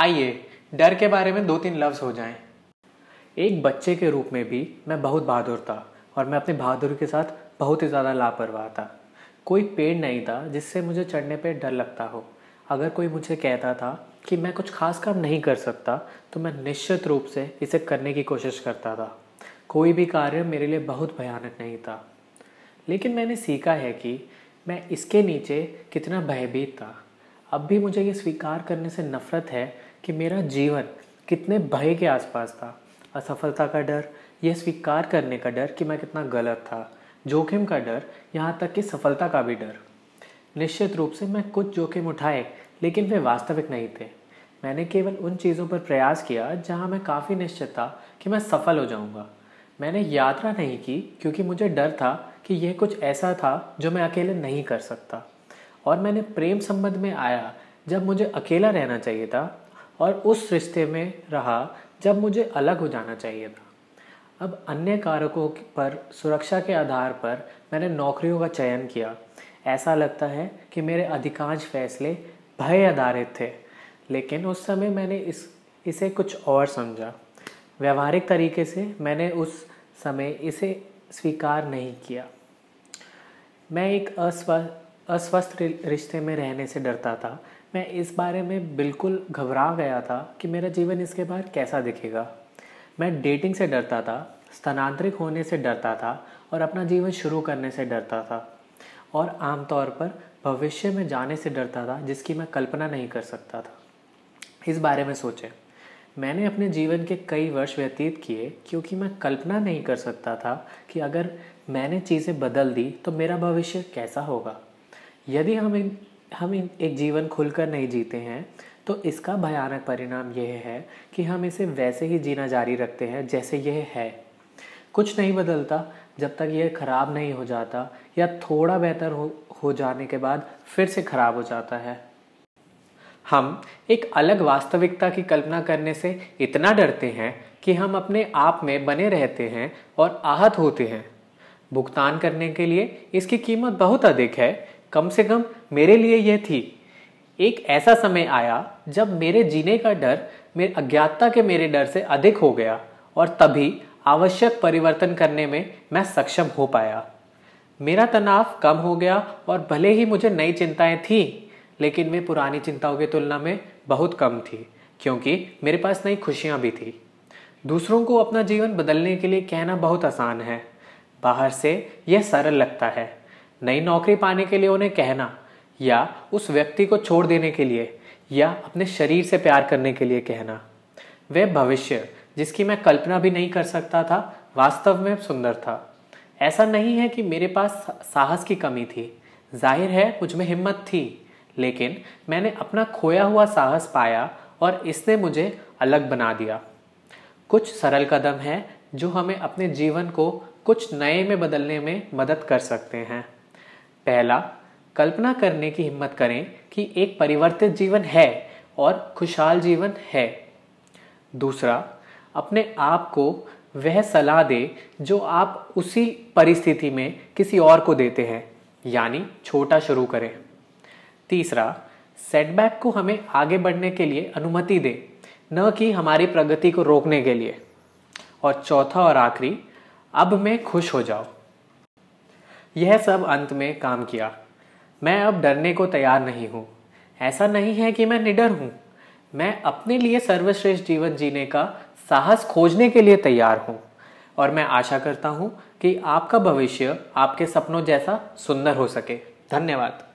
आइए, डर के बारे में दो तीन लफ्ज़ हो जाएँ। एक बच्चे के रूप में भी मैं बहुत बहादुर था और मैं अपनी बहादुरी के साथ बहुत ही ज़्यादा लापरवाह था। कोई पेड़ नहीं था जिससे मुझे चढ़ने पर डर लगता हो। अगर कोई मुझे कहता था कि मैं कुछ खास काम नहीं कर सकता तो मैं निश्चित रूप से इसे करने की कोशिश करता था। कोई भी कार्य मेरे लिए बहुत भयानक नहीं था। लेकिन मैंने सीखा है कि मैं इसके नीचे कितना भयभीत था। अब भी मुझे ये स्वीकार करने से नफ़रत है कि मेरा जीवन कितने भय के आसपास था। असफलता का डर यह स्वीकार करने का डर कि मैं कितना गलत था। जोखिम का डर, यहाँ तक कि सफलता का भी डर। निश्चित रूप से मैं कुछ जोखिम उठाए, लेकिन वे वास्तविक नहीं थे। मैंने केवल उन चीज़ों पर प्रयास किया जहाँ मैं काफ़ी निश्चित था कि मैं सफल हो जाऊँगा। मैंने यात्रा नहीं की क्योंकि मुझे डर था कि यह कुछ ऐसा था जो मैं अकेले नहीं कर सकता। और मैंने प्रेम संबंध में आया जब मुझे अकेला रहना चाहिए था और उस रिश्ते में रहा जब मुझे अलग हो जाना चाहिए था। अब अन्य कारकों पर सुरक्षा के आधार पर मैंने नौकरियों का चयन किया। ऐसा लगता है कि मेरे अधिकांश फैसले भय आधारित थे, लेकिन उस समय मैंने इस, इसे कुछ और समझा। व्यवहारिक तरीके से मैंने उस समय इसे स्वीकार नहीं किया। मैं एक अस्वस्थ रिश्ते में रहने से डरता था मैं इस बारे में बिल्कुल घबरा गया था कि मेरा जीवन इसके बाहर कैसा दिखेगा। मैं डेटिंग से डरता था, स्थानांतरित होने से डरता था और अपना जीवन शुरू करने से डरता था और आमतौर पर भविष्य में जाने से डरता था, जिसकी मैं कल्पना नहीं कर सकता था। इस बारे में सोचें। मैंने अपने जीवन के कई वर्ष व्यतीत किए, क्योंकि मैं कल्पना नहीं कर सकता था कि अगर मैंने चीज़ें बदल दी तो मेरा भविष्य कैसा होगा। यदि हम इन हम एक जीवन खुलकर नहीं जीते हैं तो इसका भयानक परिणाम यह है कि हम इसे वैसे ही जीना जारी रखते हैं जैसे यह है। कुछ नहीं बदलता, जब तक यह ख़राब नहीं हो जाता या थोड़ा बेहतर हो हो जाने के बाद फिर से ख़राब हो जाता है। हम एक अलग वास्तविकता की कल्पना करने से इतना डरते हैं कि हम अपने आप में बने रहते हैं और आहत होते हैं। भुगतान करने के लिए इसकी कीमत बहुत अधिक है कम से कम मेरे लिए यह थी। एक ऐसा समय आया जब मेरे जीने का डर, मेरे अज्ञातता के मेरे डर से अधिक हो गया और तभी आवश्यक परिवर्तन करने में मैं सक्षम हो पाया। मेरा तनाव कम हो गया और भले ही मुझे नई चिंताएँ थीं, लेकिन वे पुरानी चिंताओं की तुलना में बहुत कम थी, क्योंकि मेरे पास नई खुशियाँ भी थी। दूसरों को अपना जीवन बदलने के लिए कहना बहुत आसान है। बाहर से यह सरल लगता है। नई नौकरी पाने के लिए उन्हें कहना, या उस व्यक्ति को छोड़ देने के लिए, या अपने शरीर से प्यार करने के लिए कहना। वह भविष्य, जिसकी मैं कल्पना भी नहीं कर सकता था, वास्तव में सुंदर था। ऐसा नहीं है कि मेरे पास साहस की कमी थी। ज़ाहिर है, मुझमें हिम्मत थी, लेकिन मैंने अपना खोया हुआ साहस पाया और इसने मुझे अलग बना दिया। कुछ सरल कदम है, जो हमें अपने जीवन को कुछ नए में बदलने में मदद कर सकते हैं। पहला, कल्पना करने की हिम्मत करें कि एक परिवर्तित जीवन है और खुशहाल जीवन है। दूसरा, अपने आप को वह सलाह दे जो आप उसी परिस्थिति में किसी और को देते हैं, यानी छोटा शुरू करें। तीसरा सेटबैक को हमें आगे बढ़ने के लिए अनुमति दे, न कि हमारी प्रगति को रोकने के लिए। और चौथा और आखिरी, अब मैं खुश हो जाओ यह सब अंत में काम किया। मैं अब डरने को तैयार नहीं हूँ। ऐसा नहीं है कि मैं निडर हूँ। मैं अपने लिए सर्वश्रेष्ठ जीवन जीने का साहस खोजने के लिए तैयार हूँ। और मैं आशा करता हूँ कि आपका भविष्य आपके सपनों जैसा सुंदर हो सके। धन्यवाद।